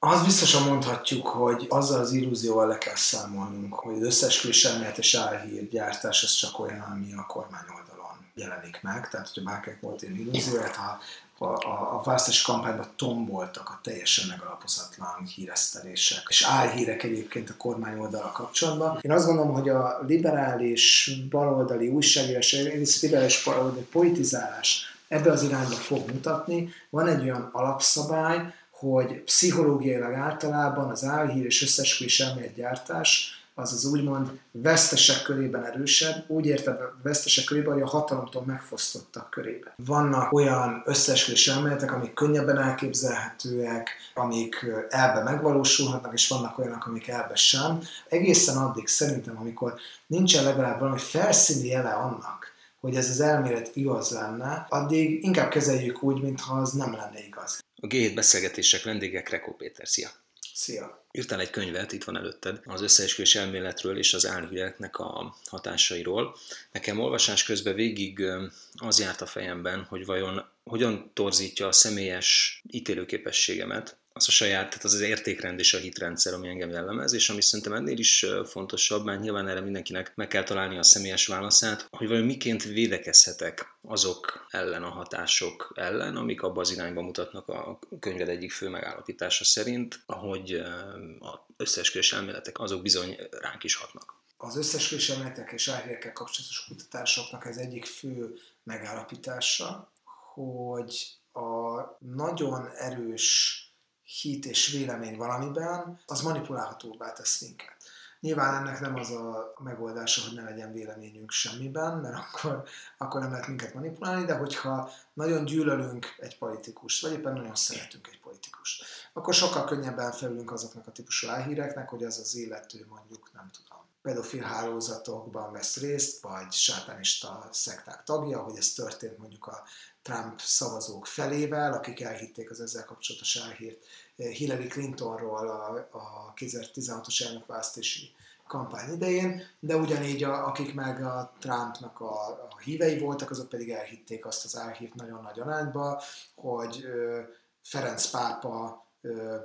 Az biztosan mondhatjuk, hogy azzal az illúzióval le kell számolnunk, hogy az összes elméletes álhírgyártás az csak olyan, ami a kormány oldalon jelenik meg. Tehát, hogyha bárkinek volt ilyen illúzióját, ha a, a, a választási kampányban tomboltak a teljesen megalapozatlan híresztelések, és álhírek egyébként a kormány oldala kapcsolatban. Én azt gondolom, hogy a liberális baloldali újságírás, liberális baloldali politizálás ebbe az irányba fog mutatni. Van egy olyan alapszabály, hogy pszichológiailag általában az álhír és összesküvés elméletgyártás az az úgymond vesztesek körében erősebb, úgy értem vesztesek körében, hogy a hatalomtól megfosztottak körében. Vannak olyan összesküvés elméletek, amik könnyebben elképzelhetőek, amik elbe megvalósulhatnak, és vannak olyanok, amik elbe sem. Egészen addig szerintem, amikor nincsen legalább valami felszíni jele annak, hogy ez az elmélet igaz lenne, addig inkább kezeljük úgy, mintha az nem lenne igaz. A G7 beszélgetések vendége Krekó Péter. Szia! Szia! Írtál egy könyvet, itt van előtted, az összeesküvés elméletről és az álhíreknek a hatásairól. Nekem olvasás közben végig az járt a fejemben, hogy vajon hogyan torzítja a személyes ítélőképességemet az a saját, tehát az az értékrend és a hitrendszer, ami engem jellemez, és ami szerintem ennél is fontosabb, mert nyilván erre mindenkinek meg kell találni a személyes válaszát, hogy vajon miként védekezhetek azok ellen, a hatások ellen, amik abba az irányba mutatnak a könyved egyik fő megállapítása szerint, ahogy az összeesküvés elméletek azok bizony ránk is hatnak. Az összeesküvés elméletek és árhelyekkel kapcsolatos kutatásoknak ez egyik fő megállapítása, hogy a nagyon erős hit és vélemény valamiben, az manipulálhatóbbá tesz minket. Nyilván ennek nem az a megoldása, hogy ne legyen véleményünk semmiben, mert akkor, akkor nem lehet minket manipulálni, de hogyha nagyon gyűlölünk egy politikust, vagy éppen nagyon szeretünk egy politikust, akkor sokkal könnyebben felülünk azoknak a típusú álhíreknek, hogy az az illető mondjuk, nem tudom, pedofil hálózatokban vesz részt, vagy sátánista szekták tagja, hogy ez történt mondjuk a Trump szavazók felével, akik elhitték az ezzel kapcsolatos elhírt Hillary Clintonról a, a 2016-os elnökválasztási kampány idején, de ugyanígy a, akik meg a Trumpnak a, a hívei voltak, azok pedig elhitték azt az elhírt nagyon nagy arányba, hogy ö, Ferenc pápa ö,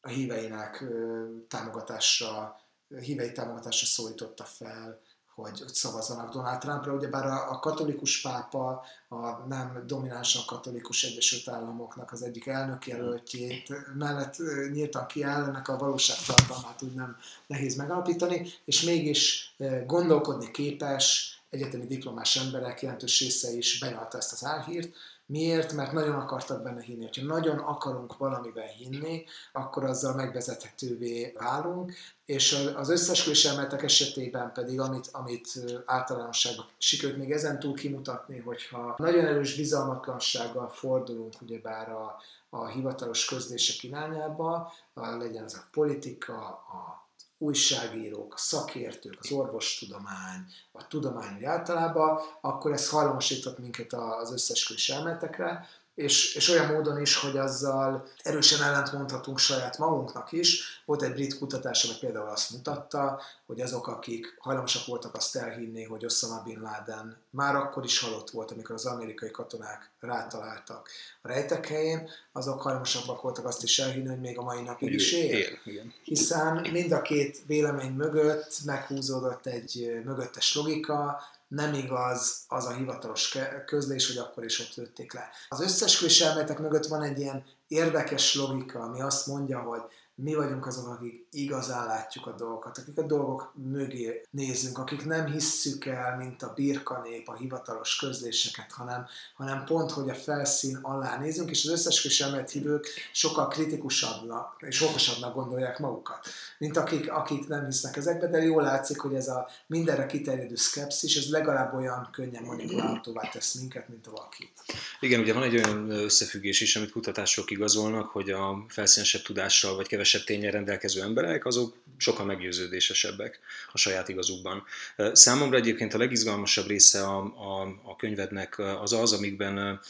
a híveinek ö, támogatásra, hívei támogatásra szólította fel hogy, szavazzanak Donald Trumpra. Ugyebár a, a katolikus pápa, a nem dominánsan katolikus Egyesült Államoknak az egyik elnökjelöltjét mellett nyíltan kiáll, ennek a valóságtartalmát úgy nem nehéz megalapítani, és mégis gondolkodni képes egyetemi diplomás emberek jelentős része is benyalta ezt az álhírt, Miért? Mert nagyon akartak benne hinni. Ha nagyon akarunk valamiben hinni, akkor azzal megvezethetővé válunk, és az összes elméletek esetében pedig, amit, amit általánosságban sikerült még ezen túl kimutatni, hogyha nagyon erős bizalmatlansággal fordulunk ugyebár a, a hivatalos közlések irányába, legyen ez a politika, a újságírók, szakértők, az orvostudomány, a tudomány általában, akkor ez hajlamosított minket az összes elméletekre, és, és olyan módon is, hogy azzal erősen ellentmondhatunk saját magunknak is. Volt egy brit kutatás, ami például azt mutatta, hogy azok, akik hajlamosak voltak azt elhinni, hogy Osama Bin Laden már akkor is halott volt, amikor az amerikai katonák rátaláltak a rejtek helyén, azok hajlamosabbak voltak azt is elhinni, hogy még a mai napig is él. Hiszen mind a két vélemény mögött meghúzódott egy mögöttes logika, nem igaz az a hivatalos közlés, hogy akkor is ott lőtték le. Az összes elméletek mögött van egy ilyen érdekes logika, ami azt mondja, hogy mi vagyunk azok, akik igazán látjuk a dolgokat, akik a dolgok mögé nézünk, akik nem hisszük el, mint a birkanép a hivatalos közléseket, hanem, hanem pont, hogy a felszín alá nézünk, és az összes kisemet hívők sokkal kritikusabbnak és okosabbnak gondolják magukat, mint akik, akik nem hisznek ezekbe, de jól látszik, hogy ez a mindenre kiterjedő szkepszis, ez legalább olyan könnyen manipulálhatóvá tesz minket, mint a valaki. Igen, ugye van egy olyan összefüggés is, amit kutatások igazolnak, hogy a felszínesebb tudással vagy kevesebb tényel rendelkező emberek, azok sokkal meggyőződésesebbek a saját igazukban. Számomra egyébként a legizgalmasabb része a, a, a könyvednek az az, amikben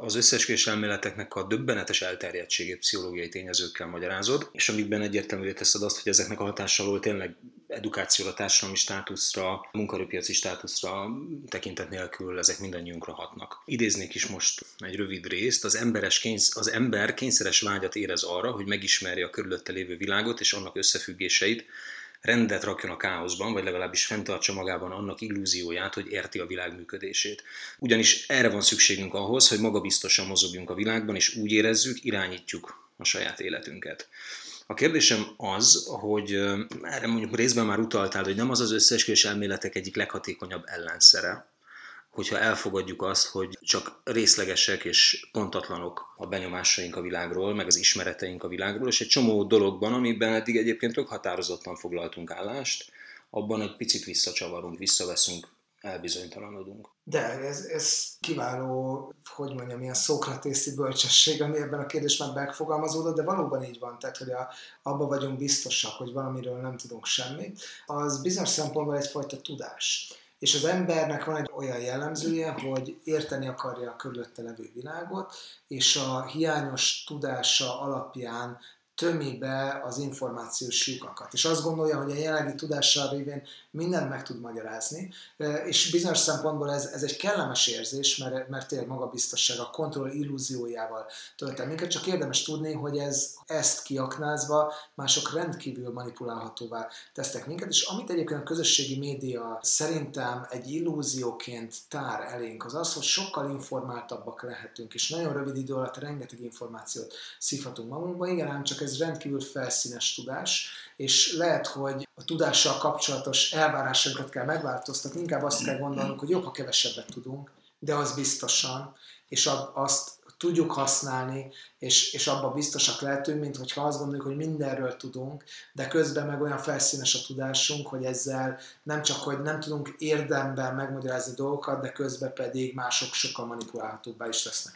az összeesküvés elméleteknek a döbbenetes elterjedtségét pszichológiai tényezőkkel magyarázod, és amikben egyértelművé teszed azt, hogy ezeknek a hatása alól tényleg edukációra, társadalmi státuszra, munkaerőpiaci státuszra tekintet nélkül ezek mindannyiunkra hatnak. Idéznék is most egy rövid részt. Az, emberes kénysz, az ember kényszeres vágyat érez arra, hogy megismerje a körülötte lévő világot és annak összefüggéseit, rendet rakjon a káoszban, vagy legalábbis fenntartsa magában annak illúzióját, hogy érti a világ működését. Ugyanis erre van szükségünk ahhoz, hogy magabiztosan mozogjunk a világban, és úgy érezzük, irányítjuk a saját életünket. A kérdésem az, hogy erre mondjuk részben már utaltál, hogy nem az az összeesküvés elméletek egyik leghatékonyabb ellenszere, hogyha elfogadjuk azt, hogy csak részlegesek és pontatlanok a benyomásaink a világról, meg az ismereteink a világról, és egy csomó dologban, amiben eddig egyébként tök határozottan foglaltunk állást, abban egy picit visszacsavarunk, visszaveszünk, elbizonytalanodunk. De ez, ez kiváló, hogy mondjam, ilyen szokratészi bölcsesség, ami ebben a kérdésben megfogalmazódott, de valóban így van, tehát hogy a, abban vagyunk biztosak, hogy valamiről nem tudunk semmit, az bizonyos szempontból egyfajta tudás. És az embernek van egy olyan jellemzője, hogy érteni akarja a körülötte levő világot, és a hiányos tudása alapján tömi be az információs lyukakat. És azt gondolja, hogy a jelenlegi tudással révén mindent meg tud magyarázni, és bizonyos szempontból ez, ez egy kellemes érzés, mert, mert tényleg magabiztosság, a kontroll illúziójával tölt el minket, csak érdemes tudni, hogy ez ezt kiaknázva mások rendkívül manipulálhatóvá tesztek minket, és amit egyébként a közösségi média szerintem egy illúzióként tár elénk, az az, hogy sokkal informáltabbak lehetünk, és nagyon rövid idő alatt rengeteg információt szívhatunk magunkba. Igen, ám csak ez rendkívül felszínes tudás, és lehet, hogy a tudással kapcsolatos elvárásainkat kell megváltoztatni, inkább azt kell gondolnunk, hogy jobb, ha kevesebbet tudunk, de az biztosan, és azt tudjuk használni, és, és abban biztosak lehetünk, mint hogyha azt gondoljuk, hogy mindenről tudunk, de közben meg olyan felszínes a tudásunk, hogy ezzel nem csak, hogy nem tudunk érdemben megmagyarázni dolgokat, de közben pedig mások sokkal manipulálhatóbbá is lesznek.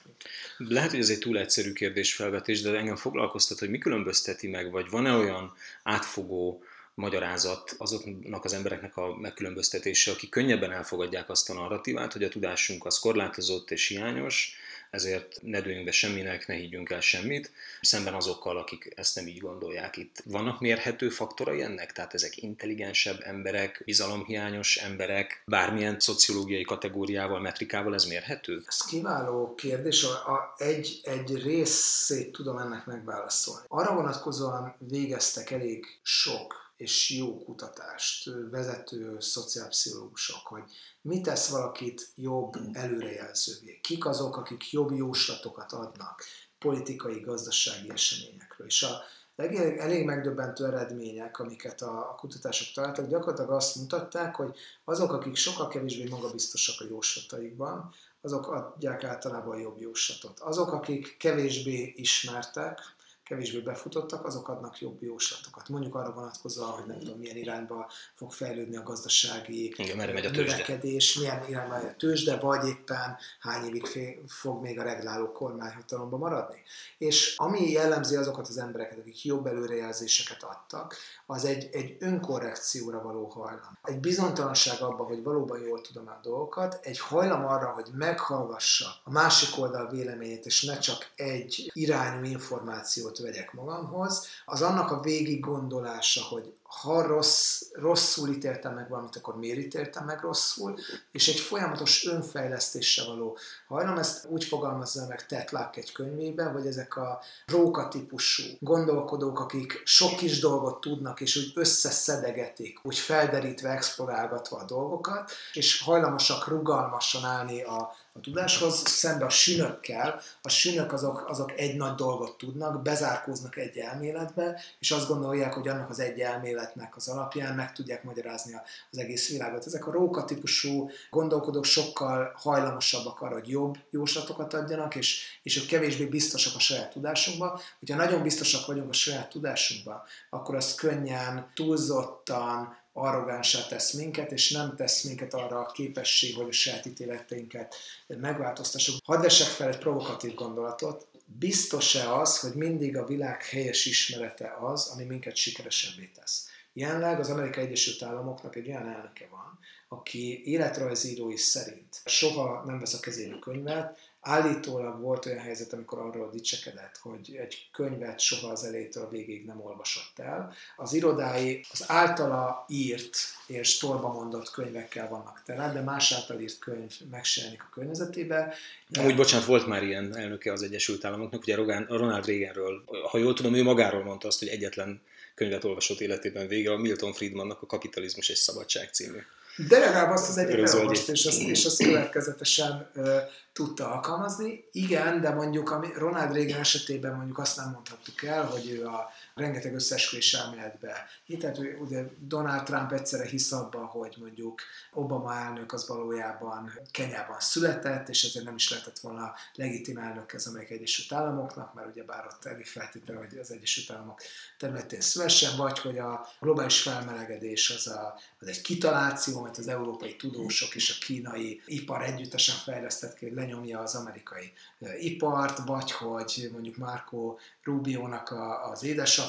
Lehet, hogy ez egy túl egyszerű kérdésfelvetés, de engem foglalkoztat, hogy mi különbözteti meg, vagy van-e olyan átfogó magyarázat azoknak az embereknek a megkülönböztetése, akik könnyebben elfogadják azt a narratívát, hogy a tudásunk az korlátozott és hiányos, ezért ne dőljünk be semminek, ne higgyünk el semmit, szemben azokkal, akik ezt nem így gondolják. Itt vannak mérhető faktorai ennek? Tehát ezek intelligensebb emberek, bizalomhiányos emberek, bármilyen szociológiai kategóriával, metrikával ez mérhető? Ez kiváló kérdés. A, egy, egy részét tudom ennek megválaszolni. Arra vonatkozóan végeztek elég sok és jó kutatást vezető szociálpszichológusok, hogy mi tesz valakit jobb előrejelzővé, kik azok, akik jobb jóslatokat adnak politikai, gazdasági eseményekről. És a elég, elég megdöbbentő eredmények, amiket a, a kutatások találtak, gyakorlatilag azt mutatták, hogy azok, akik sokkal kevésbé magabiztosak a jóslataikban, azok adják általában a jobb jóslatot. Azok, akik kevésbé ismertek, kevésbé befutottak, azok adnak jobb jóslatokat. Mondjuk arra vonatkozóan, hogy nem tudom, milyen irányba fog fejlődni a gazdasági Igen, merre megy a növekedés, milyen irányba megy a tőzsde, vagy éppen hány évig fog még a regláló kormányhatalomban maradni. És ami jellemzi azokat az embereket, akik jobb előrejelzéseket adtak, az egy, egy önkorrekcióra való hajlam. Egy bizonytalanság abban, hogy valóban jól tudom a dolgokat, egy hajlam arra, hogy meghallgassa a másik oldal véleményét, és ne csak egy irányú információt dolgot vegyek magamhoz, az annak a végig gondolása, hogy ha rossz, rosszul ítéltem meg valamit, akkor miért ítéltem meg rosszul, és egy folyamatos önfejlesztésre való hajlam. Ezt úgy fogalmazza meg Tetlák egy könyvében, hogy ezek a róka típusú gondolkodók, akik sok kis dolgot tudnak, és úgy összeszedegetik, úgy felderítve, explorálgatva a dolgokat, és hajlamosak rugalmasan állni a a tudáshoz, szembe a sünökkel, a sünök azok, azok egy nagy dolgot tudnak, bezárkóznak egy elméletbe, és azt gondolják, hogy annak az egy elméletnek az alapján meg tudják magyarázni az egész világot. Ezek a róka típusú gondolkodók sokkal hajlamosabbak arra, hogy jobb jóslatokat adjanak, és, és ők kevésbé biztosak a saját tudásunkban. Hogyha nagyon biztosak vagyunk a saját tudásunkban, akkor az könnyen, túlzottan, arrogánsá tesz minket, és nem tesz minket arra a képesség, hogy a saját ítéleteinket megváltoztassuk. Hadd vessek fel egy provokatív gondolatot. Biztos-e az, hogy mindig a világ helyes ismerete az, ami minket sikeresebbé tesz? Jelenleg az Amerikai Egyesült Államoknak egy olyan elnöke van, aki életrajzírói szerint soha nem vesz a kezébe könyvet, Állítólag volt olyan helyzet, amikor arról dicsekedett, hogy egy könyvet soha az elejétől a végéig nem olvasott el. Az irodái az általa írt és torba mondott könyvekkel vannak tele, de más által írt könyv megsejelenik a környezetébe. De... Úgy bocsánat, volt már ilyen elnöke az Egyesült Államoknak, ugye Ronald Reaganről, ha jól tudom, ő magáról mondta azt, hogy egyetlen könyvet olvasott életében vége, a Milton Friedmannak a Kapitalizmus és Szabadság című. De legalább azt az egyet elolvast, és azt, és azt következetesen ö, tudta alkalmazni. Igen, de mondjuk a Ronald Reagan esetében mondjuk azt nem mondhattuk el, hogy ő a rengeteg összesküvés elméletbe hitett. Ugye Donald Trump egyszerre hisz abba, hogy mondjuk Obama elnök az valójában Kenyában született, és ezért nem is lehetett volna legitim elnök az Amerikai Egyesült Államoknak, mert ugye bár ott elég feltétlenül, hogy az Egyesült Államok területén szülessen, vagy hogy a globális felmelegedés az, a, az egy kitaláció, mert az európai tudósok és a kínai ipar együttesen fejlesztett ki, hogy lenyomja az amerikai ipart, vagy hogy mondjuk Marco Rubio-nak a, az édesapja,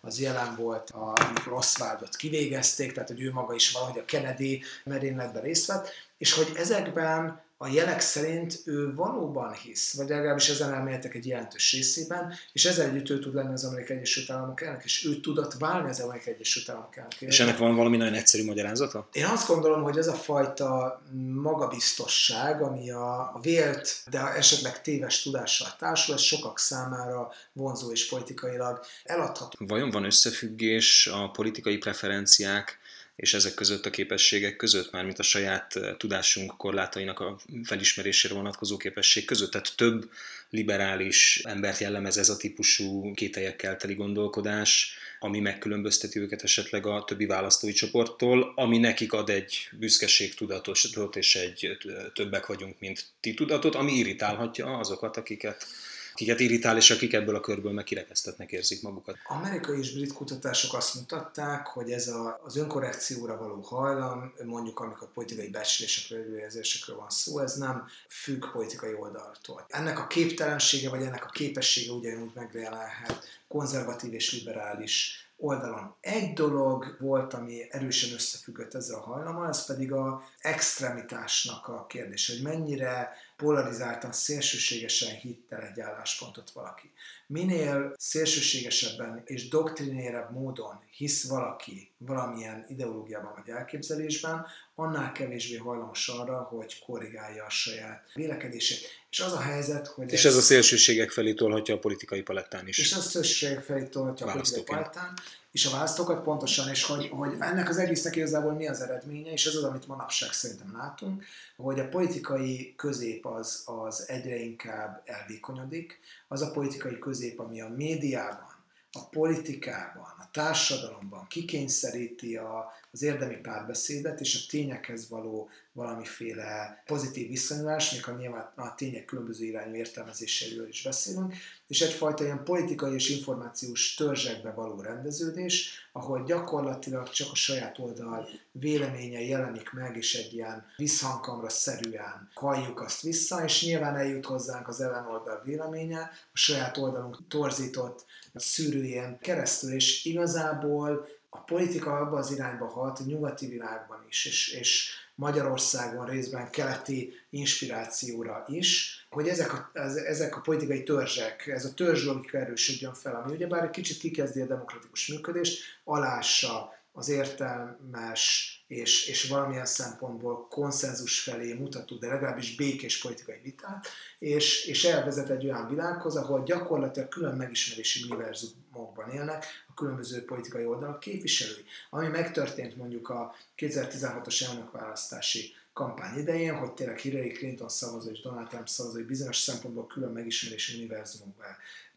az jelen volt, a, amikor Oswaldot kivégezték, tehát hogy ő maga is valahogy a Kennedy merényletben részt vett, és hogy ezekben a jelek szerint ő valóban hisz, vagy legalábbis ezen elméletek egy jelentős részében, és ezzel együtt ő tud lenni az Amerikai Egyesült Államok elnök, és ő tudott válni az Amerikai Egyesült Államok elnök. És ennek van valami nagyon egyszerű magyarázata? Én azt gondolom, hogy ez a fajta magabiztosság, ami a vélt, de esetleg téves tudással társul, ez sokak számára vonzó és politikailag eladható. Vajon van összefüggés a politikai preferenciák és ezek között a képességek között, már mint a saját tudásunk korlátainak a felismerésére vonatkozó képesség között. Tehát több liberális embert jellemez ez a típusú kételyekkel teli gondolkodás, ami megkülönbözteti őket esetleg a többi választói csoporttól, ami nekik ad egy büszkeség tudatot és egy többek vagyunk, mint ti tudatot, ami irritálhatja azokat, akiket akiket irritál, és akik ebből a körből meg kirekesztetnek érzik magukat. Amerikai és brit kutatások azt mutatták, hogy ez a, az önkorrekcióra való hajlam, mondjuk amikor politikai becslésekről, előjelzésekről van szó, ez nem függ politikai oldaltól. Ennek a képtelensége, vagy ennek a képessége ugyanúgy megjelenhet konzervatív és liberális oldalon. Egy dolog volt, ami erősen összefüggött ezzel a hajlammal, ez pedig a extremitásnak a kérdés, hogy mennyire polarizáltan, szélsőségesen hittel egy álláspontot valaki. Minél szélsőségesebben és doktrinérebb módon hisz valaki valamilyen ideológiában vagy elképzelésben, annál kevésbé hajlamos arra, hogy korrigálja a saját vélekedését. És az a helyzet, hogy... És ez, ez a szélsőségek felé tolhatja a politikai palettán is. És a szélsőségek felé tolhatja a politikai palettán, és a választókat pontosan, és hogy, hogy ennek az egésznek igazából mi az eredménye, és ez az, amit manapság szerintem látunk, hogy a politikai közép az, az egyre inkább elvékonyodik, az a politikai közép, ami a médiában, a politikában, a társadalomban kikényszeríti a, az érdemi párbeszédet és a tényekhez való valamiféle pozitív viszonyulás, még ha nyilván a tények különböző irányú értelmezéséről is beszélünk, és egyfajta ilyen politikai és információs törzsekbe való rendeződés, ahol gyakorlatilag csak a saját oldal véleménye jelenik meg, és egy ilyen visszhangkamra szerűen halljuk azt vissza, és nyilván eljut hozzánk az ellenoldal véleménye, a saját oldalunk torzított szűrőjén keresztül, és igazából a politika abban az irányba hat, a nyugati világban is, és, és Magyarországon részben keleti inspirációra is, hogy ezek a, ezek a politikai törzsek, ez a törzs logika erősödjön fel, ami ugyebár egy kicsit kikezdi a demokratikus működést, alássa az értelmes és, és valamilyen szempontból konszenzus felé mutató, de legalábbis békés politikai vitát, és, és elvezet egy olyan világhoz, ahol gyakorlatilag külön megismerési univerzumokban élnek különböző politikai oldalak képviselői. Ami megtörtént mondjuk a 2016-os elnökválasztási kampány idején, hogy tényleg Hillary Clinton szavazó és Donald Trump szavazó, hogy bizonyos szempontból külön megismerési univerzumokban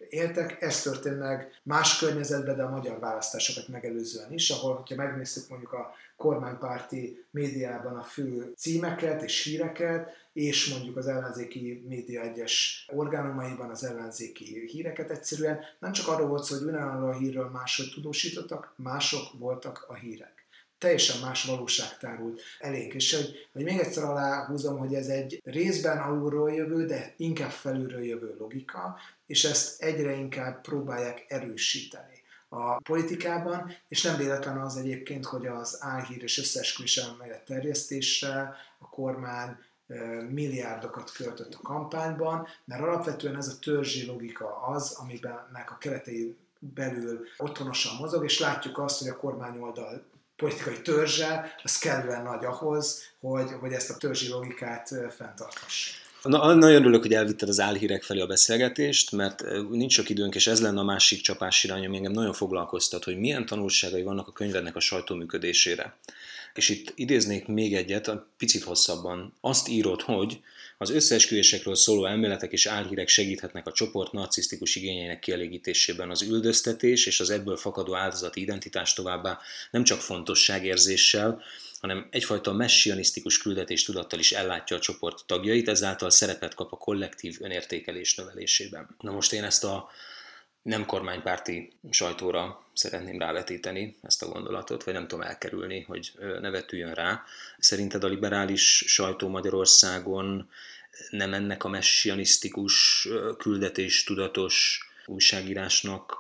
éltek. Ez történt meg más környezetben, de a magyar választásokat megelőzően is, ahol, hogyha megnéztük mondjuk a kormánypárti médiában a fő címeket és híreket, és mondjuk az ellenzéki média egyes orgánumaiban az ellenzéki híreket egyszerűen nem csak arról volt szó, hogy ugyanarról a hírről máshogy tudósítottak, mások voltak a hírek teljesen más valóság tárult elénk. És hogy, hogy még egyszer aláhúzom, hogy ez egy részben alulról jövő, de inkább felülről jövő logika, és ezt egyre inkább próbálják erősíteni a politikában, és nem véletlen az egyébként, hogy az álhír és összeesküvés elmélet terjesztésre a kormány milliárdokat költött a kampányban, mert alapvetően ez a törzsi logika az, amiben a keretei belül otthonosan mozog, és látjuk azt, hogy a kormányoldal politikai törzse, az kellően nagy ahhoz, hogy, hogy ezt a törzsi logikát fenntarthassa. Na, nagyon örülök, hogy elvitted az álhírek felé a beszélgetést, mert nincs sok időnk, és ez lenne a másik csapás irány, ami engem nagyon foglalkoztat, hogy milyen tanulságai vannak a könyvednek a sajtó működésére. És itt idéznék még egyet, picit hosszabban. Azt írod, hogy az összeesküvésekről szóló elméletek és álhírek segíthetnek a csoport narcisztikus igényeinek kielégítésében az üldöztetés és az ebből fakadó áldozati identitás továbbá nem csak fontosságérzéssel, hanem egyfajta messianisztikus küldetés tudattal is ellátja a csoport tagjait, ezáltal szerepet kap a kollektív önértékelés növelésében. Na most én ezt a nem kormánypárti sajtóra szeretném rávetíteni ezt a gondolatot, vagy nem tudom elkerülni, hogy ne vetüljön rá. Szerinted a liberális sajtó Magyarországon nem ennek a messianisztikus, küldetés tudatos újságírásnak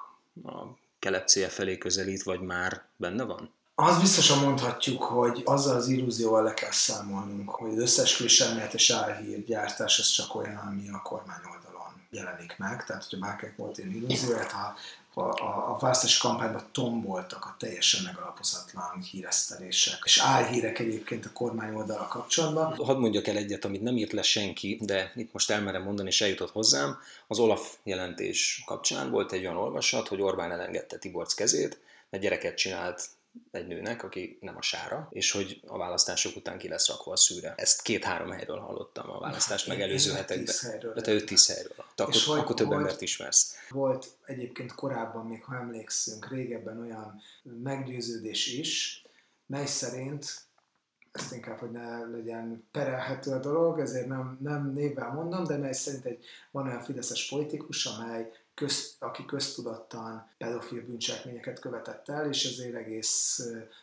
a kelepcéje felé közelít, vagy már benne van? Az biztosan mondhatjuk, hogy azzal az illúzióval le kell számolnunk, hogy az összes elmélet és álhírgyártás az csak olyan, ami a kormány oldalon jelenik meg. Tehát, hogyha bárkinek volt ilyen illúzióját, ha a, a, a választási kampányban tomboltak a teljesen megalapozatlan híresztelések, és álhírek egyébként a kormány oldala kapcsolatban. Hadd mondjak el egyet, amit nem írt le senki, de itt most elmerem mondani, és eljutott hozzám. Az Olaf jelentés kapcsán volt egy olyan olvasat, hogy Orbán elengedte Tiborc kezét, mert gyereket csinált egy nőnek, aki nem a sára, és hogy a választások után ki lesz rakva a szűre. Ezt két-három helyről hallottam a választást megelőző hetekben. De te 5-10 helyről. Te akkor, hogy, akkor több embert ismersz. Volt egyébként korábban, még ha emlékszünk, régebben olyan meggyőződés is, mely szerint ezt inkább, hogy ne legyen perelhető a dolog, ezért nem, nem névvel mondom, de mely szerint egy, van olyan fideszes politikus, amely köz, aki köztudattan pedofil bűncselekményeket követett el, és ezért egész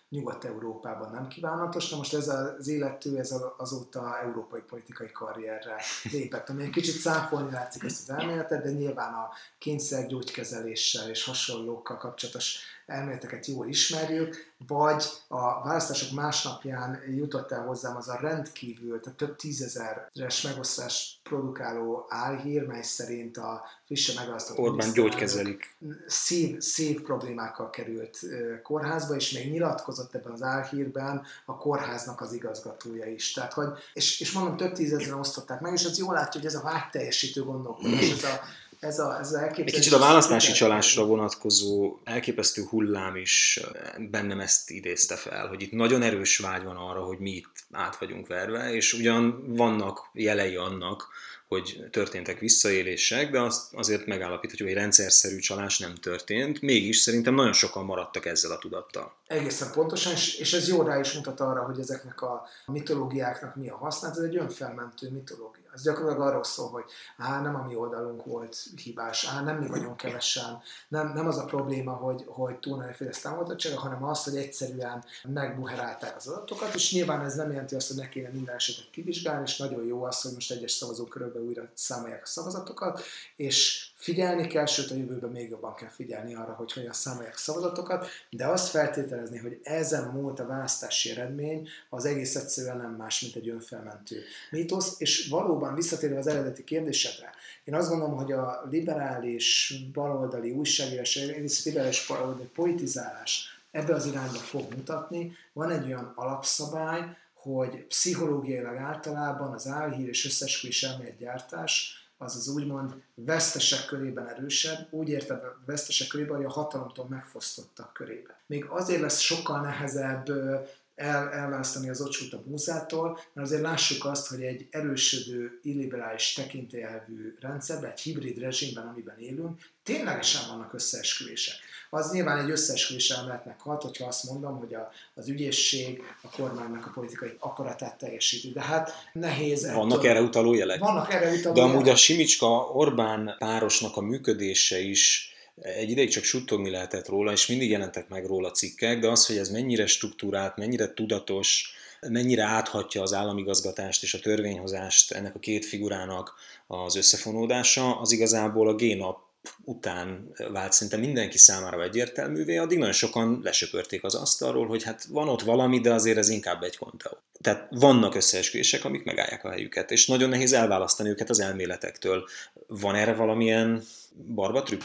Nyugat-Európában nem kívánatos. Na most ez az élető, ez azóta európai politikai karrierre lépett, ami egy kicsit száfolni látszik ezt az elméletet, de nyilván a kényszergyógykezeléssel és hasonlókkal kapcsolatos elméleteket jól ismerjük, vagy a választások másnapján jutott el hozzám az a rendkívül, tehát több tízezeres megosztás produkáló álhír, mely szerint a frissen megválasztott Orbán gyógykezelik. Szív, szív problémákkal került kórházba, és még nyilatkozott ebben az álhírben a kórháznak az igazgatója is. Tehát, hogy, és, és mondom, több tízezeren osztották meg, és az jól látja, hogy ez a vágyteljesítő gondolkodás, ez a ez a, ez a Egy kicsit a választási csalásra vonatkozó elképesztő hullám is bennem ezt idézte fel, hogy itt nagyon erős vágy van arra, hogy mi itt át vagyunk verve, és ugyan vannak jelei annak, hogy történtek visszaélések, de azt azért megállapíthatjuk, hogy rendszerszerű csalás nem történt, mégis szerintem nagyon sokan maradtak ezzel a tudattal. Egészen pontosan, és ez jó rá is mutat arra, hogy ezeknek a mitológiáknak mi a használat, ez egy önfelmentő mitológia. Ez gyakorlatilag arról szól, hogy á, nem a mi oldalunk volt hibás, á, nem mi vagyunk kevesen, nem, nem az a probléma, hogy, hogy túl nagy Fidesz támogatottsága, hanem az, hogy egyszerűen megbuherálták az adatokat, és nyilván ez nem jelenti azt, hogy ne kéne minden esetet kivizsgálni, és nagyon jó az, hogy most egyes szavazókörökben újra számolják a szavazatokat, és figyelni kell, sőt a jövőben még jobban kell figyelni arra, hogy hogyan számolják szavazatokat, de azt feltételezni, hogy ezen múlt a választási eredmény, az egész egyszerűen nem más, mint egy önfelmentő mítosz, és valóban visszatérve az eredeti kérdésedre, én azt gondolom, hogy a liberális, baloldali újságírás, liberális baloldali politizálás ebbe az irányba fog mutatni. Van egy olyan alapszabály, hogy pszichológiailag általában az álhír és összesküvés elméletgyártás az az úgymond vesztesek körében erősebb, úgy értem a vesztesek körében, hogy a hatalomtól megfosztottak körében. Még azért lesz sokkal nehezebb el, elválasztani az ocsút a búzától, mert azért lássuk azt, hogy egy erősödő, illiberális tekintélyelvű rendszerben, egy hibrid rezsimben, amiben élünk, ténylegesen vannak összeesküvések. Az nyilván egy összeesküvés elméletnek hat, hogyha azt mondom, hogy a, az ügyészség a kormánynak a politikai akaratát teljesíti. De hát nehéz. Vannak ettől... erre utaló jelek? Vannak erre utaló De amúgy jelek. a Simicska-Orbán párosnak a működése is egy ideig csak suttogni lehetett róla, és mindig jelentek meg róla cikkek, de az, hogy ez mennyire struktúrált, mennyire tudatos, mennyire áthatja az államigazgatást és a törvényhozást ennek a két figurának az összefonódása, az igazából a génap után vált szinte mindenki számára egyértelművé, addig nagyon sokan lesöpörték az asztalról, hogy hát van ott valami, de azért ez inkább egy konteó. Tehát vannak összeesküvések, amik megállják a helyüket, és nagyon nehéz elválasztani őket az elméletektől. Van erre valamilyen barba trükk?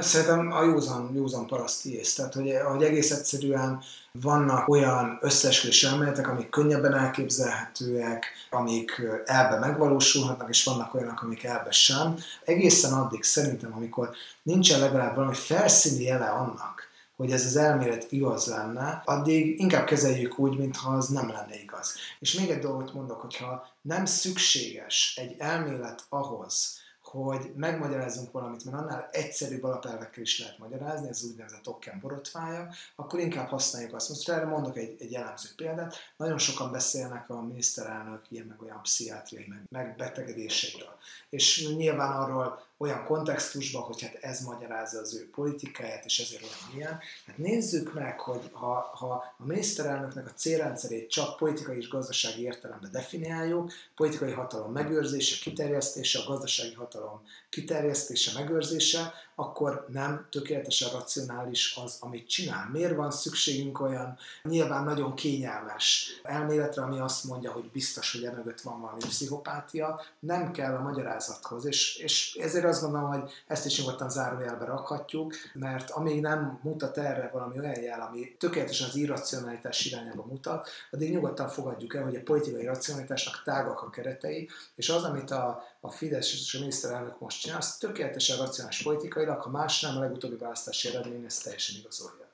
Szerintem a józan, józan paraszti ész. Tehát, hogy, hogy egész egyszerűen vannak olyan összeesküvés elméletek, amik könnyebben elképzelhetőek, amik elbe megvalósulhatnak, és vannak olyanok, amik elbe sem. Egészen addig szerintem, amikor nincsen legalább valami felszíni jele annak, hogy ez az elmélet igaz lenne, addig inkább kezeljük úgy, mintha az nem lenne igaz. És még egy dolgot mondok, hogyha nem szükséges egy elmélet ahhoz, hogy megmagyarázzunk valamit, mert annál egyszerűbb alapelvekkel is lehet magyarázni, ez úgynevezett okken borotvája, akkor inkább használjuk azt. Most erre mondok egy, egy jellemző példát. Nagyon sokan beszélnek a miniszterelnök ilyen meg olyan pszichiátriai meg, megbetegedéseiről. És nyilván arról olyan kontextusban, hogy hát ez magyarázza az ő politikáját, és ezért olyan ilyen. Hát nézzük meg, hogy ha, ha a miniszterelnöknek a célrendszerét csak politikai és gazdasági értelemben definiáljuk, politikai hatalom megőrzése, kiterjesztése, a gazdasági hatalom kiterjesztése, megőrzése, akkor nem tökéletesen racionális az, amit csinál. Miért van szükségünk olyan nyilván nagyon kényelmes elméletre, ami azt mondja, hogy biztos, hogy emögött van valami pszichopátia, nem kell a magyarázathoz, és, és ezért azt gondolom, hogy ezt is nyugodtan zárójelbe rakhatjuk, mert amíg nem mutat erre valami olyan jel, ami tökéletesen az irracionalitás irányába mutat, addig nyugodtan fogadjuk el, hogy a politikai racionalitásnak tágak a keretei, és az, amit a, a Fidesz és a miniszterelnök most csinál, az tökéletesen racionális politikailag, ha más nem, a legutóbbi választási eredmény ezt teljesen igazolja.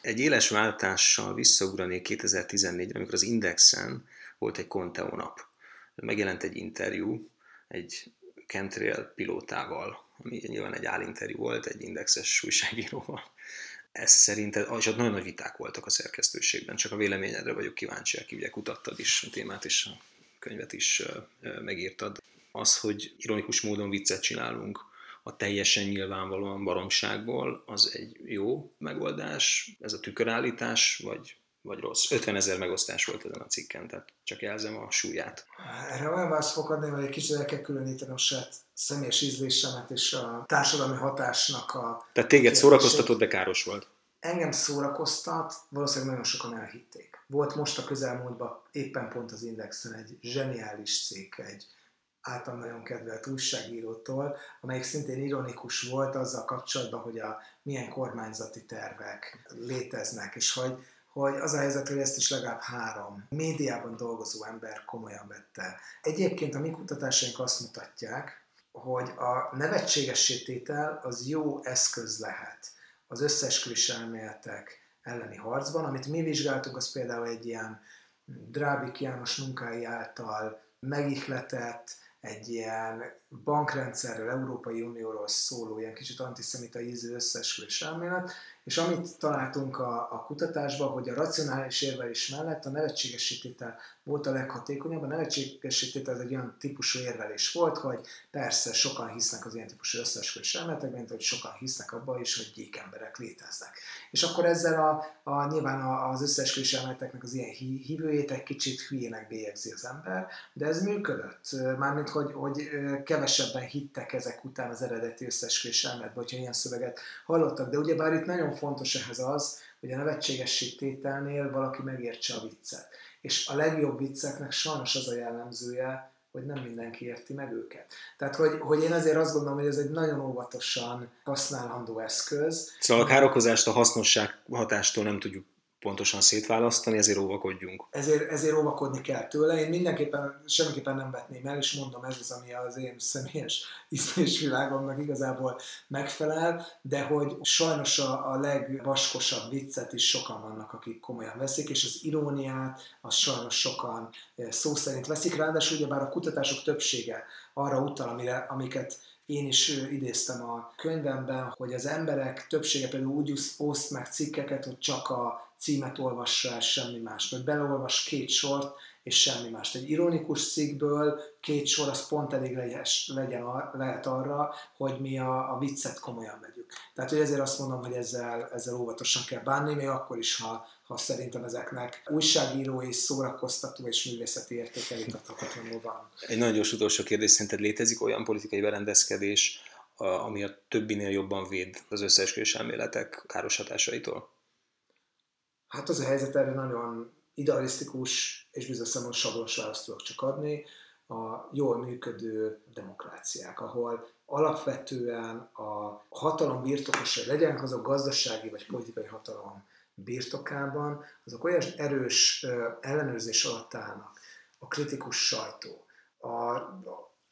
Egy éles váltással visszaugranék 2014-re, amikor az Indexen volt egy Conteo nap. Megjelent egy interjú egy chemtrail pilótával, ami nyilván egy állinterjú volt, egy indexes újságíróval. Ez szerint, és ott nagyon nagy viták voltak a szerkesztőségben, csak a véleményedre vagyok kíváncsi, aki ugye kutattad is a témát, és a könyvet is megírtad. Az, hogy ironikus módon viccet csinálunk a teljesen nyilvánvalóan baromságból, az egy jó megoldás, ez a tükörállítás, vagy vagy rossz. 50 ezer megosztás volt ezen a cikken, tehát csak jelzem a súlyát. Erre olyan választ fog adni, hogy egy kicsit el kell különíteni a saját személyes ízlésemet és a társadalmi hatásnak a... Tehát téged szórakoztatott, de káros volt. Engem szórakoztat, valószínűleg nagyon sokan elhitték. Volt most a közelmúltban éppen pont az Indexen egy zseniális cikk, egy által nagyon kedvelt újságírótól, amelyik szintén ironikus volt azzal kapcsolatban, hogy a milyen kormányzati tervek léteznek, és hogy hogy az a helyzet, hogy ezt is legalább három médiában dolgozó ember komolyan vette. Egyébként a mi kutatásaink azt mutatják, hogy a nevetségessététel az jó eszköz lehet az összeesküvés elméletek elleni harcban. Amit mi vizsgáltunk, az például egy ilyen Drábik János munkái által megihletett, egy ilyen bankrendszerről, Európai Unióról szóló, ilyen kicsit antiszemita ízű összeesküvés elmélet, és amit találtunk a, a kutatásban, hogy a racionális érvelés mellett a nevetségesítétel volt a leghatékonyabb. A nevetségesítétel ez egy olyan típusú érvelés volt, hogy persze sokan hisznek az ilyen típusú összeesküvés elméletekben, mint hogy sokan hisznek abban is, hogy gyék emberek léteznek. És akkor ezzel a, a nyilván az összeesküvés elméleteknek az ilyen hívőjét egy kicsit hülyének bélyegzi az ember, de ez működött. Mármint, hogy, hogy kevesebben hittek ezek után az eredeti összeesküvés elméletben, hogyha ilyen szöveget hallottak. De ugyebár itt nagyon fontos ehhez az, hogy a nevetségesség tételnél valaki megértse a viccet. És a legjobb vicceknek sajnos az a jellemzője, hogy nem mindenki érti meg őket. Tehát, hogy, hogy én azért azt gondolom, hogy ez egy nagyon óvatosan használható eszköz. Szóval a károkozást a hasznosság hatástól nem tudjuk pontosan szétválasztani, ezért óvakodjunk. Ezért, ezért óvakodni kell tőle. Én mindenképpen, semmiképpen nem vetném el, és mondom, ez az, ami az én személyes ízlésvilágomnak igazából megfelel, de hogy sajnos a, a legvaskosabb viccet is sokan vannak, akik komolyan veszik, és az iróniát, az sajnos sokan eh, szó szerint veszik, ráadásul ugyebár a kutatások többsége arra utal, amire, amiket én is idéztem a könyvemben, hogy az emberek többsége például úgy oszt meg cikkeket, hogy csak a címet olvassa el, semmi más. Vagy beleolvas két sort, és semmi más. Egy ironikus cikkből két sor az pont elég legyes, legyen, lehet arra, hogy mi a, a viccet komolyan vegyük. Tehát, hogy ezért azt mondom, hogy ezzel, ezzel óvatosan kell bánni, még akkor is, ha, ha szerintem ezeknek újságírói, szórakoztató és művészeti értéke vitathatatlanul van. Egy nagyon gyors utolsó kérdés, szerinted létezik olyan politikai berendezkedés, ami a többinél jobban véd az összeesküvés elméletek káros? Hát az a helyzet erre nagyon idealisztikus és bizonyos szemben sablonos választ tudok csak adni. A jól működő demokráciák, ahol alapvetően a hatalom birtokosai legyenek azok gazdasági vagy politikai hatalom birtokában, azok olyan erős ellenőrzés alatt állnak. A kritikus sajtó, a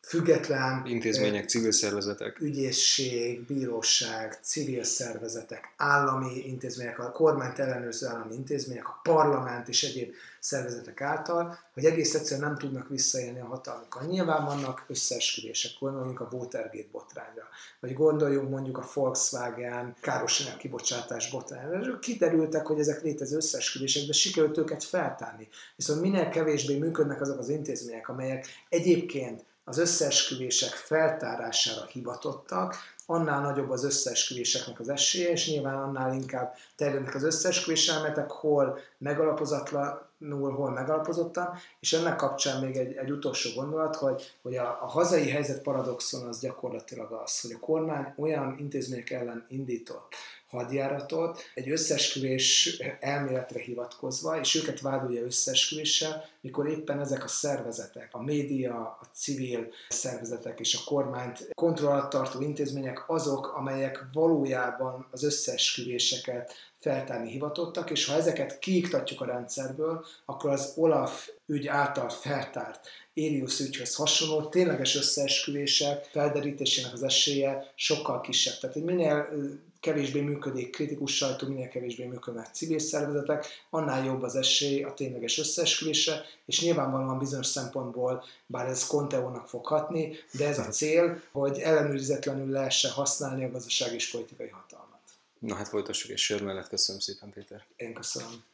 független intézmények, civil szervezetek, ügyészség, bíróság, civil szervezetek, állami intézmények, a kormányt ellenőrző állami intézmények, a parlament és egyéb szervezetek által, hogy egész egyszerűen nem tudnak visszaélni a hatalmukkal. Nyilván vannak összeesküvések, gondoljunk a Watergate botrányra, vagy gondoljunk mondjuk a Volkswagen károsanyag kibocsátás botrányra. Kiderültek, hogy ezek létező összeesküvések, de sikerült őket feltárni. Viszont minél kevésbé működnek azok az intézmények, amelyek egyébként az összeesküvések feltárására hivatottak, annál nagyobb az összeesküvéseknek az esélye, és nyilván annál inkább terjednek az összeesküvés elméletek, hol megalapozatlanul, hol megalapozottan, és ennek kapcsán még egy, egy utolsó gondolat, hogy, hogy a, a hazai helyzet paradoxon az gyakorlatilag az, hogy a kormány olyan intézmények ellen indított hadjáratot egy összesküvés elméletre hivatkozva, és őket vádolja összesküvéssel, mikor éppen ezek a szervezetek, a média, a civil szervezetek és a kormányt kontrollat tartó intézmények azok, amelyek valójában az összesküvéseket feltárni hivatottak, és ha ezeket kiiktatjuk a rendszerből, akkor az Olaf ügy által feltárt Ériusz ügyhöz hasonló tényleges összeesküvések felderítésének az esélye sokkal kisebb. Tehát, hogy minél kevésbé működik kritikus sajtó, minél kevésbé működnek civil szervezetek, annál jobb az esély a tényleges összeesküvésre, és nyilvánvalóan bizonyos szempontból, bár ez Conteónak fog hatni, de ez a cél, hogy ellenőrizetlenül lehessen használni a gazdasági és politikai hatalmat. Na hát folytassuk és sör mellett. Köszönöm szépen, Péter. Én köszönöm.